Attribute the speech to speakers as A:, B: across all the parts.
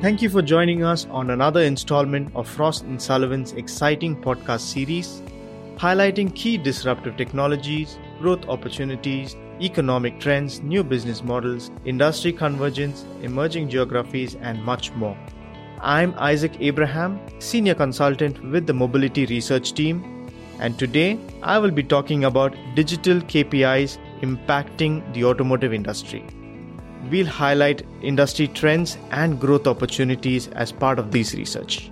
A: Thank you for joining us on another installment of Frost and Sullivan's exciting podcast series, highlighting key disruptive technologies, growth opportunities, economic trends, new business models, industry convergence, emerging geographies, and much more. I'm Isaac Abraham, Senior Consultant with the Mobility Research Team, and today I will be talking about digital KPIs impacting the automotive industry. We'll highlight industry trends and growth opportunities as part of this research.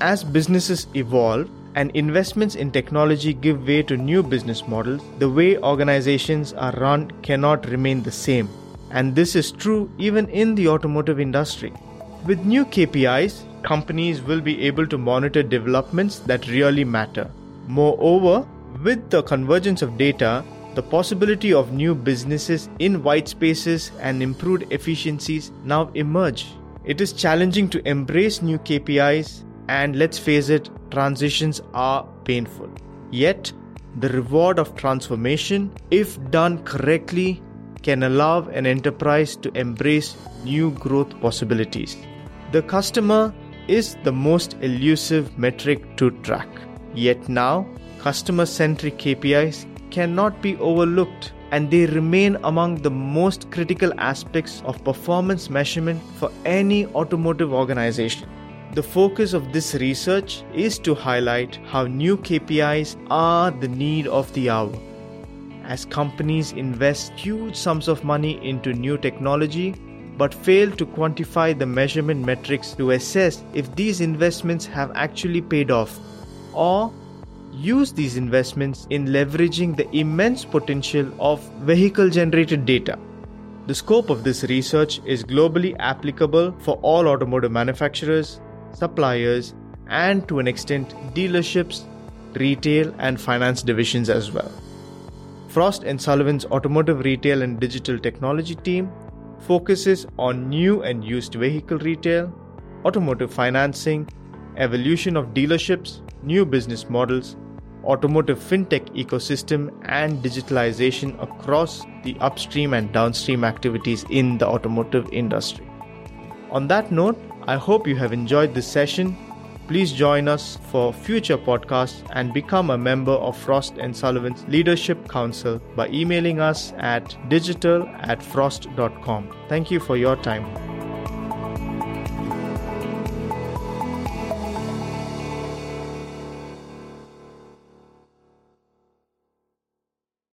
A: As businesses evolve, and investments in technology give way to new business models, the way organizations are run cannot remain the same. And this is true even in the automotive industry. With new KPIs, companies will be able to monitor developments that really matter. Moreover, with the convergence of data, the possibility of new businesses in white spaces and improved efficiencies now emerge. It is challenging to embrace new KPIs, and let's face it, transitions are painful. Yet, the reward of transformation, if done correctly, can allow an enterprise to embrace new growth possibilities. The customer is the most elusive metric to track. Yet now, customer centric KPIs cannot be overlooked and they remain among the most critical aspects of performance measurement for any automotive organization. The focus of this research is to highlight how new KPIs are the need of the hour. As companies invest huge sums of money into new technology but fail to quantify the measurement metrics to assess if these investments have actually paid off, or use these investments in leveraging the immense potential of vehicle generated data. The scope of this research is globally applicable for all automotive manufacturers, suppliers, and to an extent, dealerships, retail, and finance divisions as well. Frost and Sullivan's automotive retail and digital technology team focuses on new and used vehicle retail, automotive financing, evolution of dealerships, new business models, automotive fintech ecosystem, and digitalization across the upstream and downstream activities in the automotive industry. On that note, I hope you have enjoyed this session. Please join us for future podcasts and become a member of Frost and Sullivan's Leadership Council by emailing us at digital at frost.com. Thank you for your time.